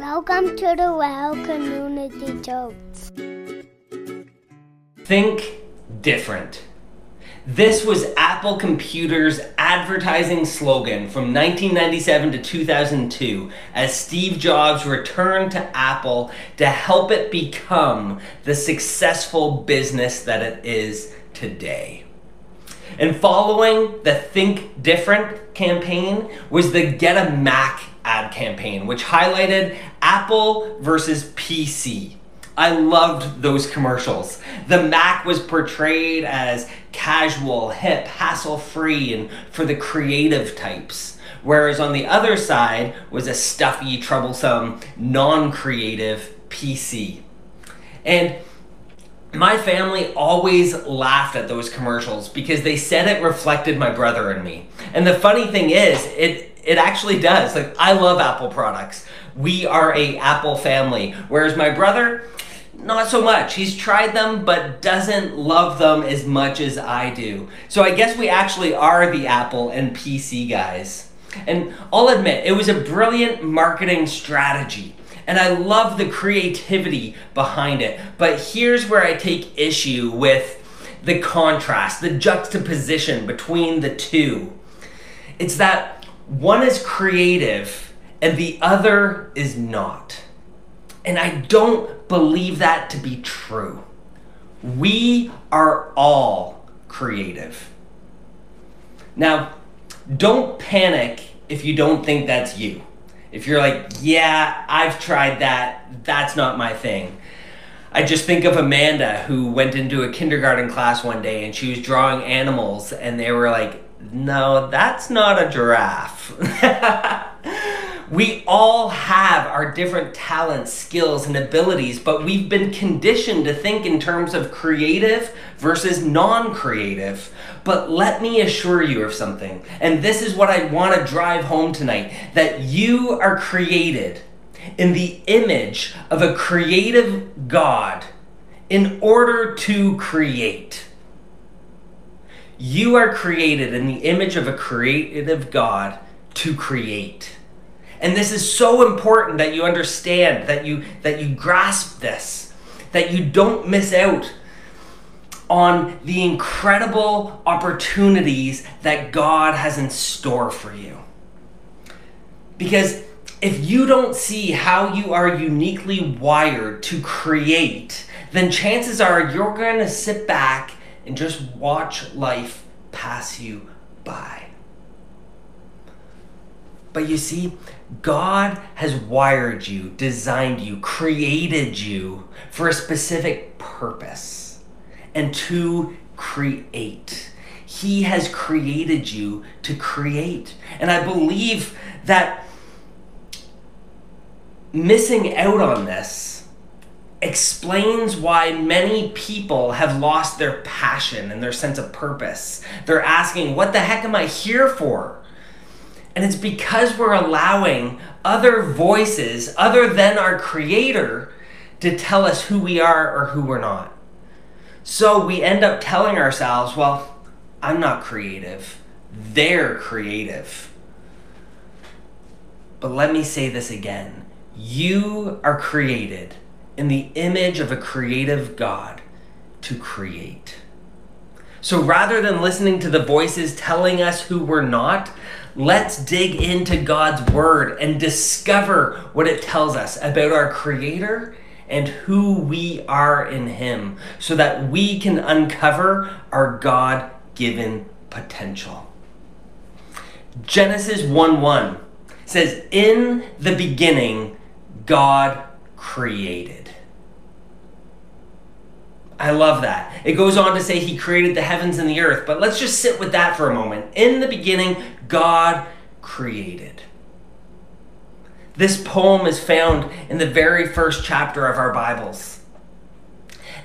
Welcome to the WOW Community Talks. Think different. This was Apple Computer's advertising slogan from 1997 to 2002 as Steve Jobs returned to Apple to help it become the successful business that it is today. And following the Think Different campaign was the Get a Mac ad campaign, which highlighted Apple versus PC. I loved those commercials. The Mac was portrayed as casual, hip, hassle free, and for the creative types. Whereas on the other side was a stuffy, troublesome, non creative PC. And my family always laughed at those commercials because they said it reflected my brother and me. And the funny thing is, it it actually does. Like I love Apple products. We are a Apple family. Whereas my brother, not so much. He's tried them but doesn't love them as much as I do. So I guess we actually are the Apple and PC guys. And I'll admit, it was a brilliant marketing strategy. And I love the creativity behind it. But here's where I take issue with the contrast, the juxtaposition between the two. It's that one is creative and the other is not. And I don't believe that to be true. We are all creative. Now, don't panic if you don't think that's you. If you're like, yeah, I've tried that, that's not my thing. I just think of Amanda who went into a kindergarten class one day and she was drawing animals and they were like, no, that's not a giraffe. we all have our different talents, skills, and abilities, but we've been conditioned to think in terms of creative versus non creative. But let me assure you of something, and this is what I want to drive home tonight that you are created in the image of a creative God in order to create. You are created in the image of a creative God to create. And this is so important that you understand, that you that you grasp this, that you don't miss out on the incredible opportunities that God has in store for you. Because if you don't see how you are uniquely wired to create, then chances are you're going to sit back and just watch life pass you by. But you see, God has wired you, designed you, created you for a specific purpose and to create. He has created you to create. And I believe that missing out on this explains why many people have lost their passion and their sense of purpose. They're asking, What the heck am I here for? And it's because we're allowing other voices other than our Creator to tell us who we are or who we're not. So we end up telling ourselves, Well, I'm not creative, they're creative. But let me say this again you are created in the image of a creative God to create. So rather than listening to the voices telling us who we're not, let's dig into God's Word and discover what it tells us about our Creator and who we are in Him so that we can uncover our God given potential. Genesis 1 1 says, In the beginning, God created. I love that. It goes on to say he created the heavens and the earth, but let's just sit with that for a moment. In the beginning, God created. This poem is found in the very first chapter of our Bibles.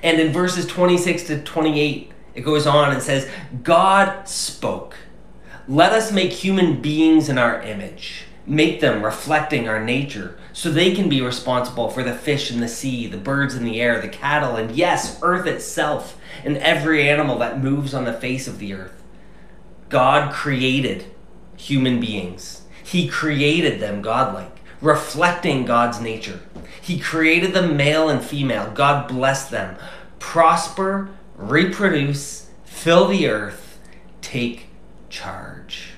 And in verses 26 to 28, it goes on and says, God spoke. Let us make human beings in our image, make them reflecting our nature so they can be responsible for the fish in the sea, the birds in the air, the cattle, and yes, earth itself, and every animal that moves on the face of the earth. God created human beings. He created them godlike, reflecting God's nature. He created them male and female. God blessed them. Prosper, reproduce, fill the earth, take charge.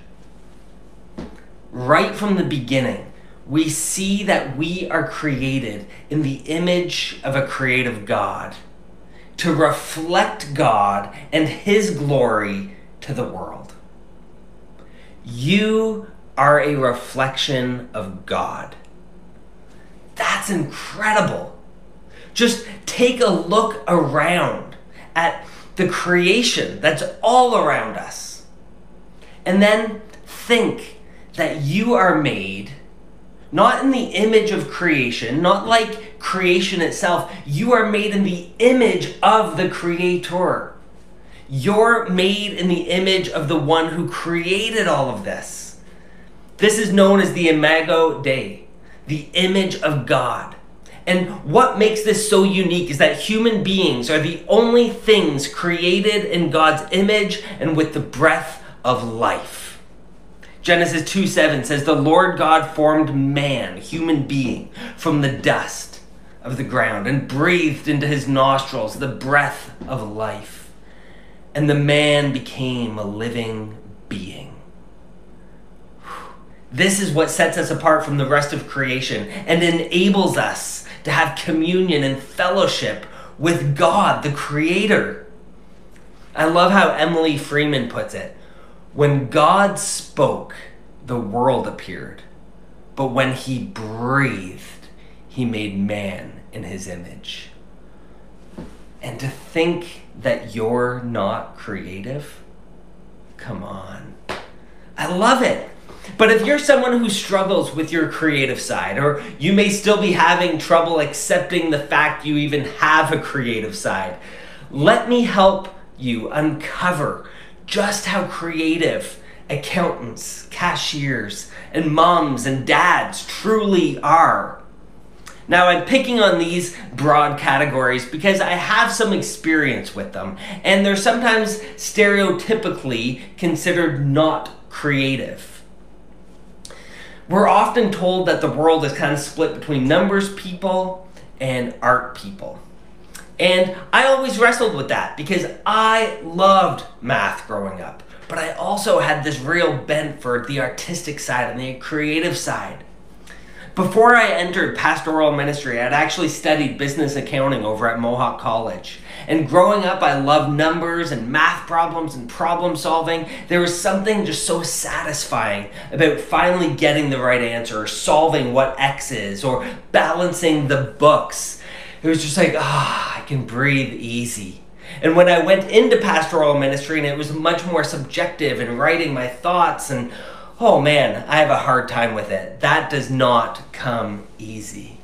Right from the beginning, we see that we are created in the image of a creative God to reflect God and His glory to the world. You are a reflection of God. That's incredible. Just take a look around at the creation that's all around us. And then think that you are made not in the image of creation, not like creation itself. You are made in the image of the Creator. You're made in the image of the one who created all of this. This is known as the Imago Dei, the image of God. And what makes this so unique is that human beings are the only things created in God's image and with the breath of life. Genesis 2 7 says, The Lord God formed man, human being, from the dust of the ground and breathed into his nostrils the breath of life. And the man became a living being. This is what sets us apart from the rest of creation and enables us to have communion and fellowship with God, the Creator. I love how Emily Freeman puts it. When God spoke, the world appeared. But when he breathed, he made man in his image. And to think that you're not creative? Come on. I love it. But if you're someone who struggles with your creative side, or you may still be having trouble accepting the fact you even have a creative side, let me help you uncover just how creative accountants, cashiers, and moms and dads truly are. Now, I'm picking on these broad categories because I have some experience with them, and they're sometimes stereotypically considered not creative. We're often told that the world is kind of split between numbers people and art people. And I always wrestled with that because I loved math growing up. But I also had this real bent for the artistic side and the creative side. Before I entered pastoral ministry, I'd actually studied business accounting over at Mohawk College. And growing up, I loved numbers and math problems and problem solving. There was something just so satisfying about finally getting the right answer or solving what X is or balancing the books. It was just like, ah, I can breathe easy. And when I went into pastoral ministry and it was much more subjective and writing my thoughts and oh man, I have a hard time with it. That does not come easy.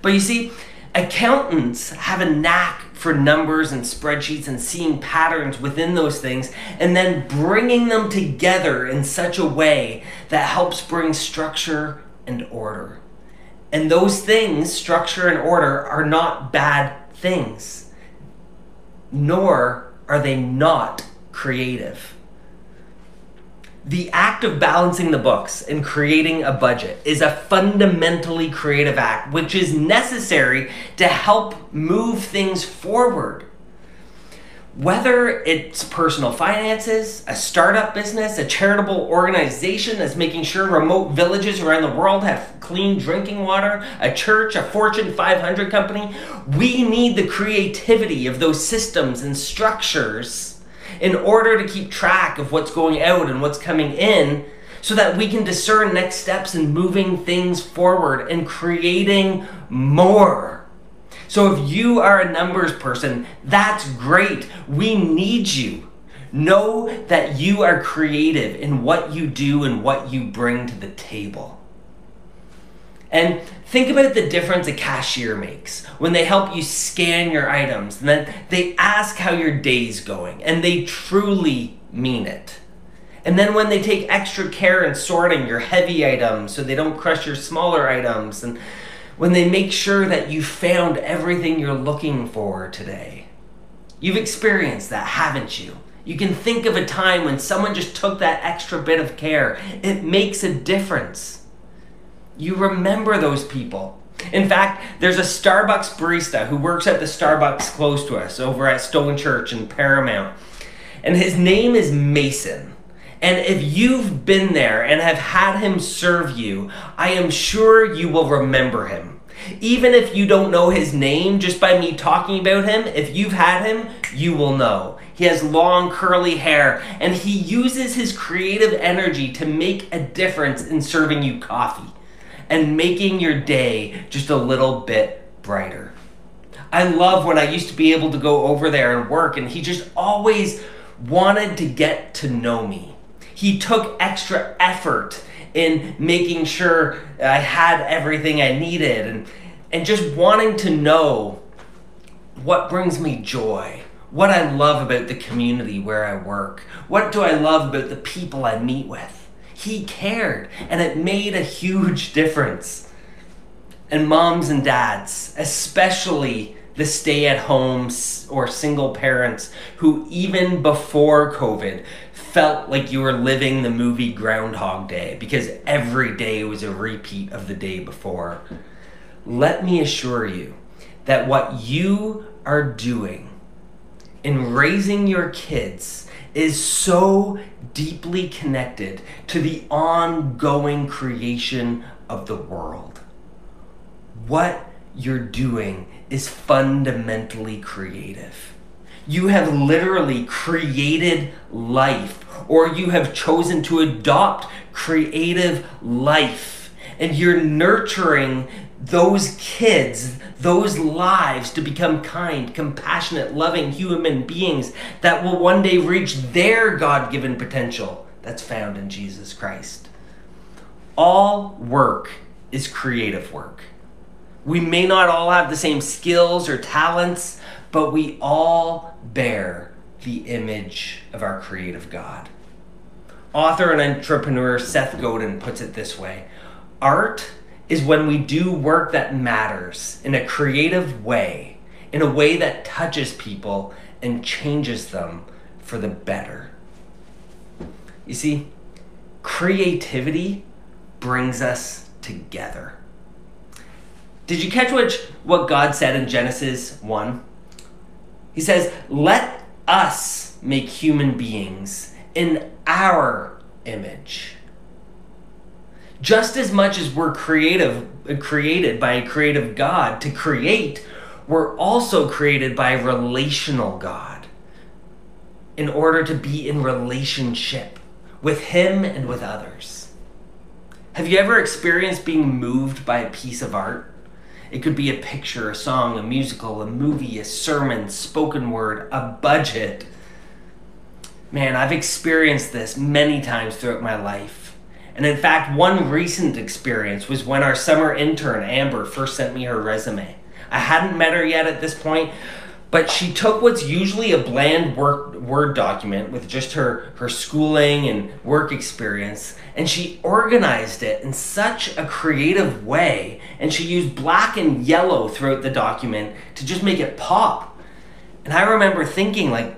But you see, accountants have a knack for numbers and spreadsheets and seeing patterns within those things and then bringing them together in such a way that helps bring structure and order. And those things, structure and order, are not bad things, nor are they not creative. The act of balancing the books and creating a budget is a fundamentally creative act, which is necessary to help move things forward. Whether it's personal finances, a startup business, a charitable organization that's making sure remote villages around the world have clean drinking water, a church, a Fortune 500 company, we need the creativity of those systems and structures in order to keep track of what's going out and what's coming in so that we can discern next steps in moving things forward and creating more. So if you are a numbers person, that's great. We need you. Know that you are creative in what you do and what you bring to the table. And think about the difference a cashier makes when they help you scan your items and then they ask how your day's going and they truly mean it. And then when they take extra care in sorting your heavy items so they don't crush your smaller items and when they make sure that you found everything you're looking for today. You've experienced that, haven't you? You can think of a time when someone just took that extra bit of care. It makes a difference. You remember those people. In fact, there's a Starbucks barista who works at the Starbucks close to us over at Stone Church in Paramount. And his name is Mason. And if you've been there and have had him serve you, I am sure you will remember him. Even if you don't know his name, just by me talking about him, if you've had him, you will know. He has long curly hair and he uses his creative energy to make a difference in serving you coffee and making your day just a little bit brighter. I love when I used to be able to go over there and work and he just always wanted to get to know me. He took extra effort in making sure I had everything I needed and, and just wanting to know what brings me joy, what I love about the community where I work, what do I love about the people I meet with. He cared, and it made a huge difference. And moms and dads, especially the stay at homes or single parents who, even before COVID, felt like you were living the movie Groundhog Day because every day was a repeat of the day before. Let me assure you that what you are doing in raising your kids is so deeply connected to the ongoing creation of the world. What you're doing is fundamentally creative. You have literally created life, or you have chosen to adopt creative life, and you're nurturing those kids, those lives to become kind, compassionate, loving human beings that will one day reach their God given potential that's found in Jesus Christ. All work is creative work. We may not all have the same skills or talents, but we all bear the image of our creative God. Author and entrepreneur Seth Godin puts it this way Art is when we do work that matters in a creative way, in a way that touches people and changes them for the better. You see, creativity brings us together. Did you catch what God said in Genesis 1? He says, Let us make human beings in our image. Just as much as we're creative, created by a creative God to create, we're also created by a relational God in order to be in relationship with Him and with others. Have you ever experienced being moved by a piece of art? It could be a picture, a song, a musical, a movie, a sermon, spoken word, a budget. Man, I've experienced this many times throughout my life. And in fact, one recent experience was when our summer intern, Amber, first sent me her resume. I hadn't met her yet at this point, but she took what's usually a bland work, Word document with just her, her schooling and work experience, and she organized it in such a creative way. And she used black and yellow throughout the document to just make it pop. And I remember thinking, like,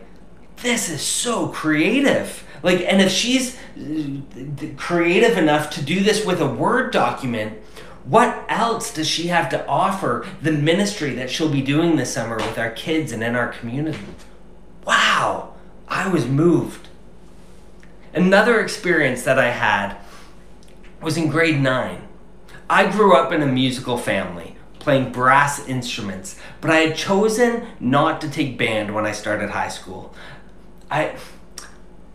this is so creative. Like, and if she's uh, creative enough to do this with a Word document, what else does she have to offer the ministry that she'll be doing this summer with our kids and in our community? Wow, I was moved. Another experience that I had was in grade nine. I grew up in a musical family, playing brass instruments, but I had chosen not to take band when I started high school. I,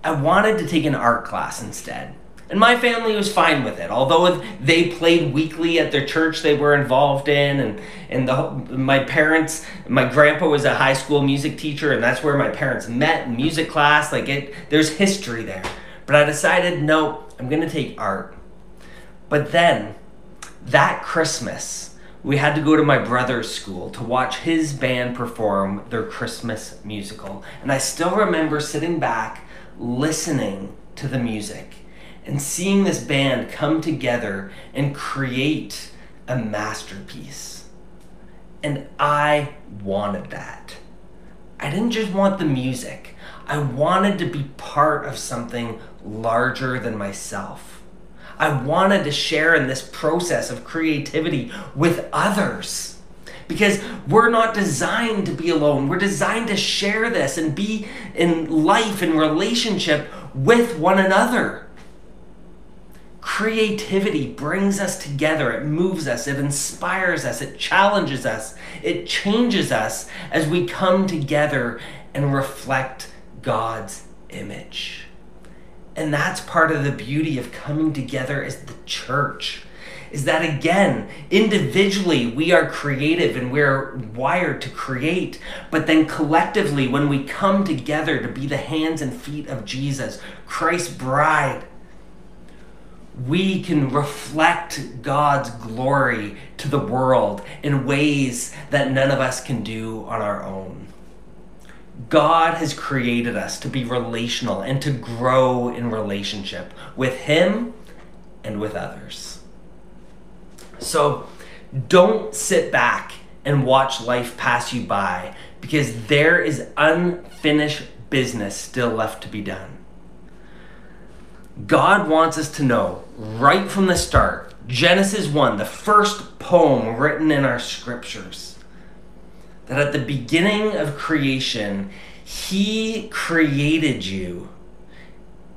I wanted to take an art class instead. And my family was fine with it. Although they played weekly at their church they were involved in, and, and the, my parents, my grandpa was a high school music teacher, and that's where my parents met in music class. Like it, there's history there. But I decided, no, I'm going to take art. But then, that Christmas, we had to go to my brother's school to watch his band perform their Christmas musical. And I still remember sitting back, listening to the music and seeing this band come together and create a masterpiece. And I wanted that. I didn't just want the music, I wanted to be part of something larger than myself. I wanted to share in this process of creativity with others. Because we're not designed to be alone. We're designed to share this and be in life and relationship with one another. Creativity brings us together, it moves us, it inspires us, it challenges us, it changes us as we come together and reflect God's image. And that's part of the beauty of coming together as the church. Is that again, individually we are creative and we're wired to create, but then collectively, when we come together to be the hands and feet of Jesus, Christ's bride, we can reflect God's glory to the world in ways that none of us can do on our own. God has created us to be relational and to grow in relationship with Him and with others. So don't sit back and watch life pass you by because there is unfinished business still left to be done. God wants us to know right from the start, Genesis 1, the first poem written in our scriptures, that at the beginning of creation, He created you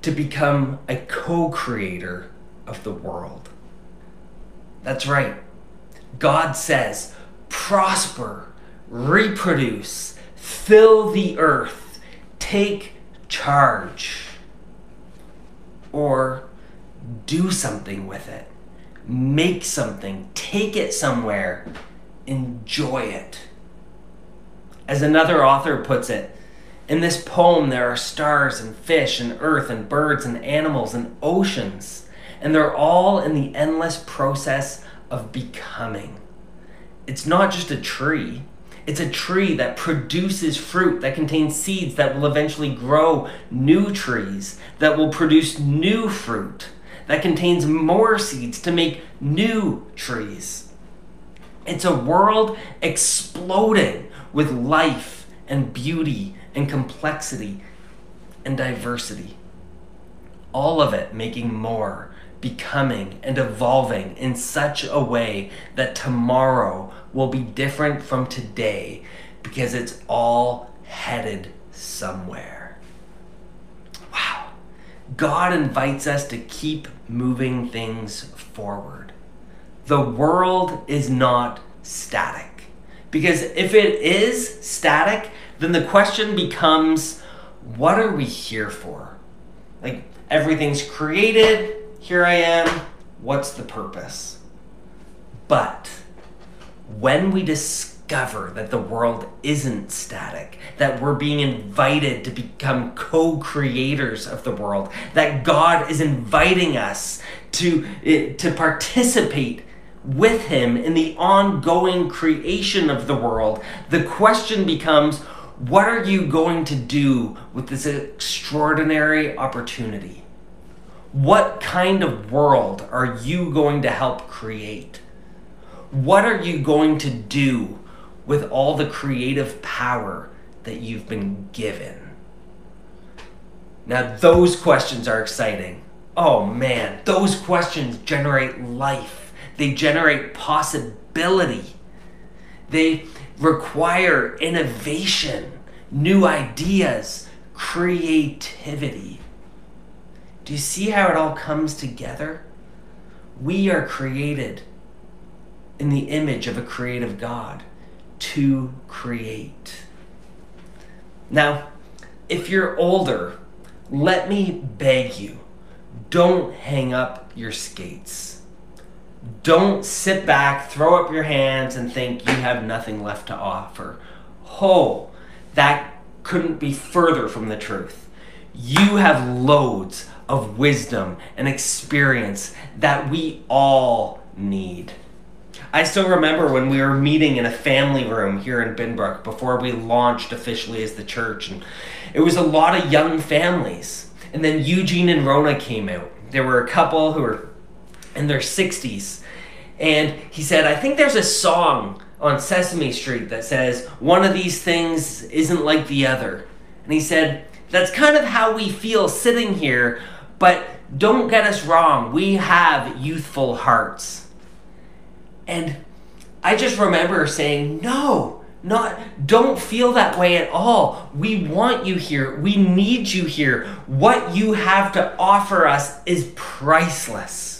to become a co creator of the world. That's right. God says, prosper, reproduce, fill the earth, take charge or do something with it. Make something, take it somewhere, enjoy it. As another author puts it, in this poem there are stars and fish and earth and birds and animals and oceans, and they're all in the endless process of becoming. It's not just a tree, it's a tree that produces fruit that contains seeds that will eventually grow new trees, that will produce new fruit, that contains more seeds to make new trees. It's a world exploding with life and beauty and complexity and diversity. All of it making more, becoming, and evolving in such a way that tomorrow will be different from today because it's all headed somewhere. Wow. God invites us to keep moving things forward. The world is not static. Because if it is static, then the question becomes what are we here for? Like everything's created, here I am, what's the purpose? But when we discover that the world isn't static, that we're being invited to become co creators of the world, that God is inviting us to, eh, to participate with Him in the ongoing creation of the world, the question becomes what are you going to do with this extraordinary opportunity? What kind of world are you going to help create? What are you going to do with all the creative power that you've been given? Now, those questions are exciting. Oh man, those questions generate life, they generate possibility, they require innovation, new ideas, creativity. Do you see how it all comes together? We are created in the image of a creative God to create. Now, if you're older, let me beg you don't hang up your skates. Don't sit back, throw up your hands, and think you have nothing left to offer. Oh, that couldn't be further from the truth. You have loads of wisdom and experience that we all need. I still remember when we were meeting in a family room here in Binbrook before we launched officially as the church, and it was a lot of young families. And then Eugene and Rona came out. There were a couple who were in their 60s, and he said, I think there's a song on Sesame Street that says, One of these things isn't like the other. And he said, That's kind of how we feel sitting here But don't get us wrong, we have youthful hearts. And I just remember saying, no, not don't feel that way at all. We want you here. We need you here. What you have to offer us is priceless.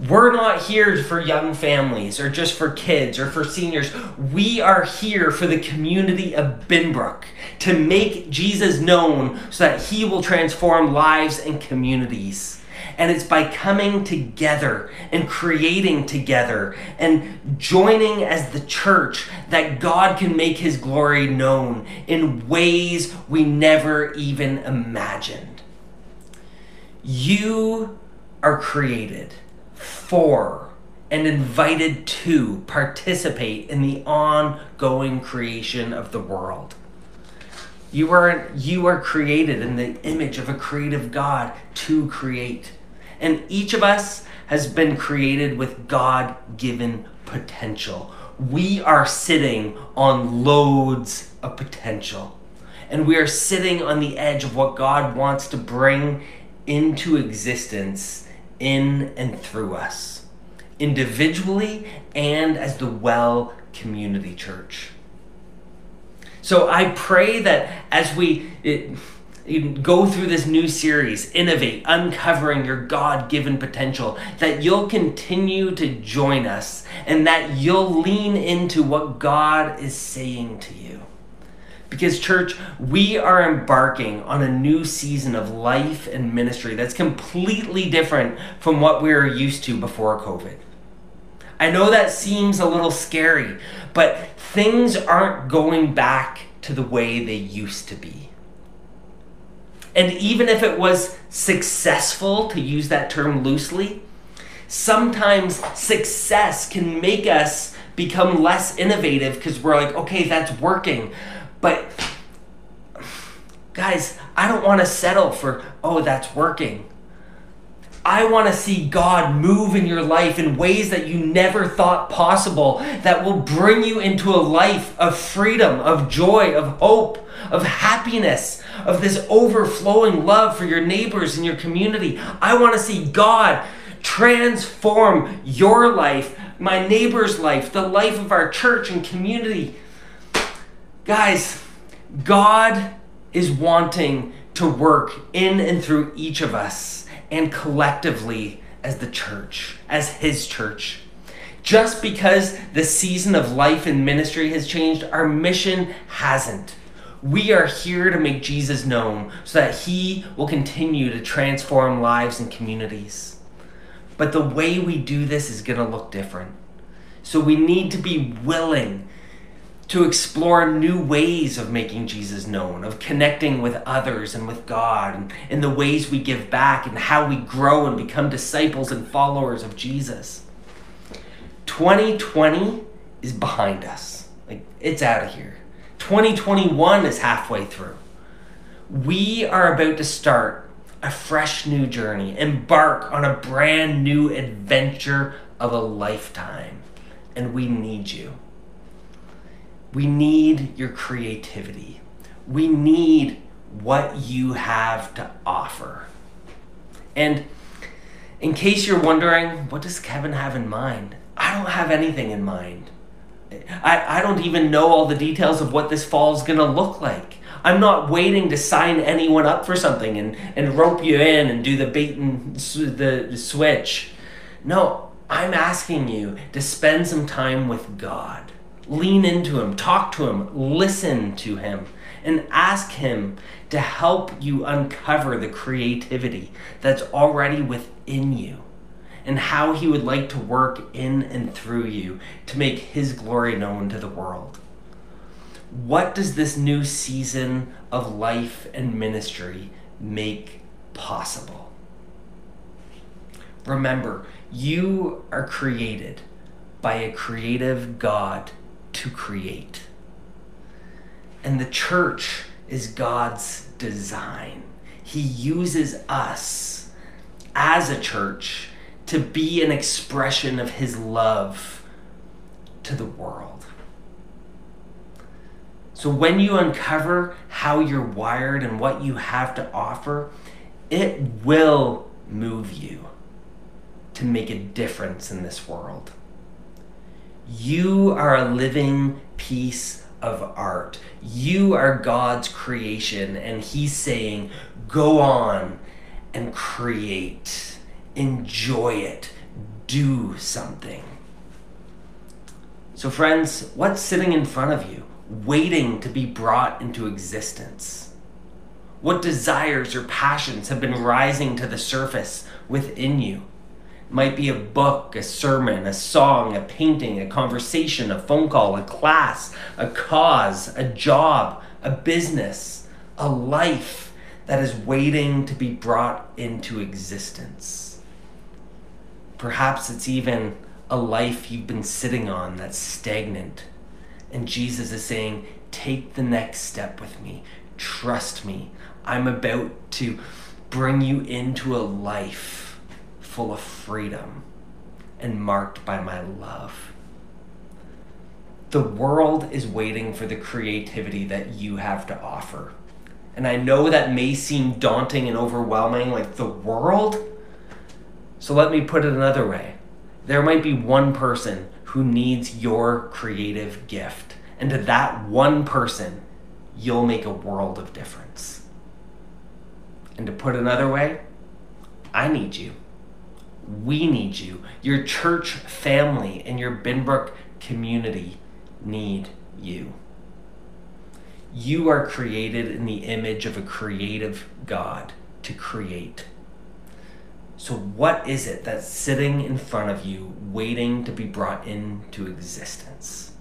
We're not here for young families or just for kids or for seniors. We are here for the community of Binbrook to make Jesus known so that he will transform lives and communities. And it's by coming together and creating together and joining as the church that God can make his glory known in ways we never even imagined. You are created for and invited to participate in the ongoing creation of the world. You are, you are created in the image of a creative God to create. And each of us has been created with God given potential. We are sitting on loads of potential. And we are sitting on the edge of what God wants to bring into existence in and through us, individually and as the Well Community Church. So I pray that as we. It, go through this new series, Innovate, Uncovering Your God Given Potential, that you'll continue to join us and that you'll lean into what God is saying to you. Because, church, we are embarking on a new season of life and ministry that's completely different from what we were used to before COVID. I know that seems a little scary, but things aren't going back to the way they used to be. And even if it was successful, to use that term loosely, sometimes success can make us become less innovative because we're like, okay, that's working. But guys, I don't want to settle for, oh, that's working. I want to see God move in your life in ways that you never thought possible, that will bring you into a life of freedom, of joy, of hope, of happiness, of this overflowing love for your neighbors and your community. I want to see God transform your life, my neighbor's life, the life of our church and community. Guys, God is wanting to work in and through each of us and collectively as the church, as His church. Just because the season of life and ministry has changed, our mission hasn't. We are here to make Jesus known so that He will continue to transform lives and communities. But the way we do this is going to look different. So we need to be willing to explore new ways of making Jesus known, of connecting with others and with God, and in the ways we give back, and how we grow and become disciples and followers of Jesus. 2020 is behind us. Like, it's out of here. 2021 is halfway through. We are about to start a fresh new journey, embark on a brand new adventure of a lifetime. And we need you. We need your creativity. We need what you have to offer. And in case you're wondering, what does Kevin have in mind? I don't have anything in mind. I, I don't even know all the details of what this fall is going to look like. I'm not waiting to sign anyone up for something and, and rope you in and do the bait and the switch. No, I'm asking you to spend some time with God lean into Him, talk to Him, listen to Him, and ask Him to help you uncover the creativity that's already within you and how He would like to work in and through you to make His glory known to the world. What does this new season of life and ministry make possible? Remember, you are created by a creative God to create. And the church is God's design. He uses us as a church to be an expression of His love to the world. So when you uncover how you're wired and what you have to offer, it will move you to make a difference in this world. You are a living piece of art. You are God's creation, and He's saying, go on and create, enjoy it, do something. So, friends, what's sitting in front of you, waiting to be brought into existence? What desires or passions have been rising to the surface within you? Might be a book, a sermon, a song, a painting, a conversation, a phone call, a class, a cause, a job, a business, a life that is waiting to be brought into existence. Perhaps it's even a life you've been sitting on that's stagnant. And Jesus is saying, Take the next step with me. Trust me. I'm about to bring you into a life full of freedom and marked by my love. The world is waiting for the creativity that you have to offer. And I know that may seem daunting and overwhelming, like the world. So let me put it another way there might be one person who needs your creative gift. And to that one person, you'll make a world of difference. And to put another way, I need you. We need you. Your church family and your Binbrook community need you. You are created in the image of a creative God to create. So, what is it that's sitting in front of you, waiting to be brought into existence?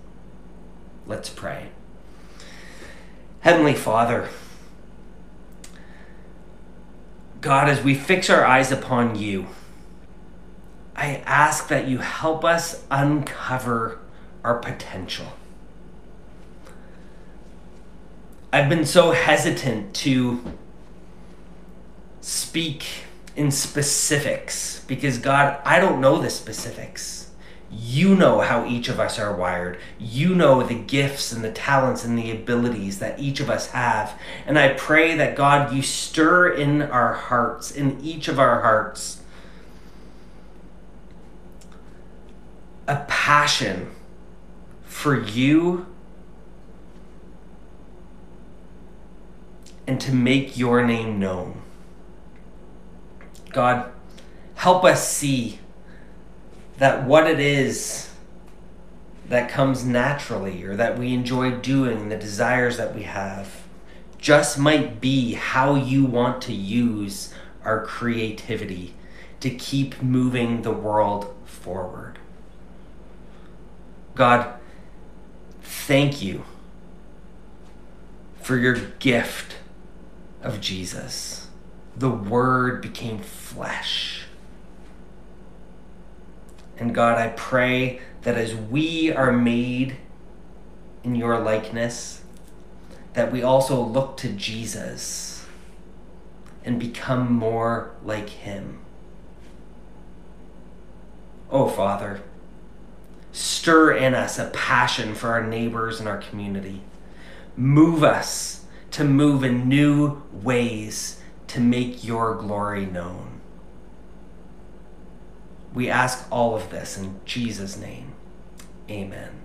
Let's pray. Heavenly Father, God, as we fix our eyes upon you, I ask that you help us uncover our potential. I've been so hesitant to speak in specifics because, God, I don't know the specifics. You know how each of us are wired. You know the gifts and the talents and the abilities that each of us have. And I pray that, God, you stir in our hearts, in each of our hearts, a passion for you and to make your name known. God, help us see that what it is that comes naturally or that we enjoy doing, the desires that we have, just might be how you want to use our creativity to keep moving the world forward. God, thank you for your gift of Jesus. The Word became flesh. And God, I pray that as we are made in your likeness, that we also look to Jesus and become more like him. Oh, Father stir in us a passion for our neighbors and our community. Move us to move in new ways to make your glory known. We ask all of this in Jesus' name. Amen.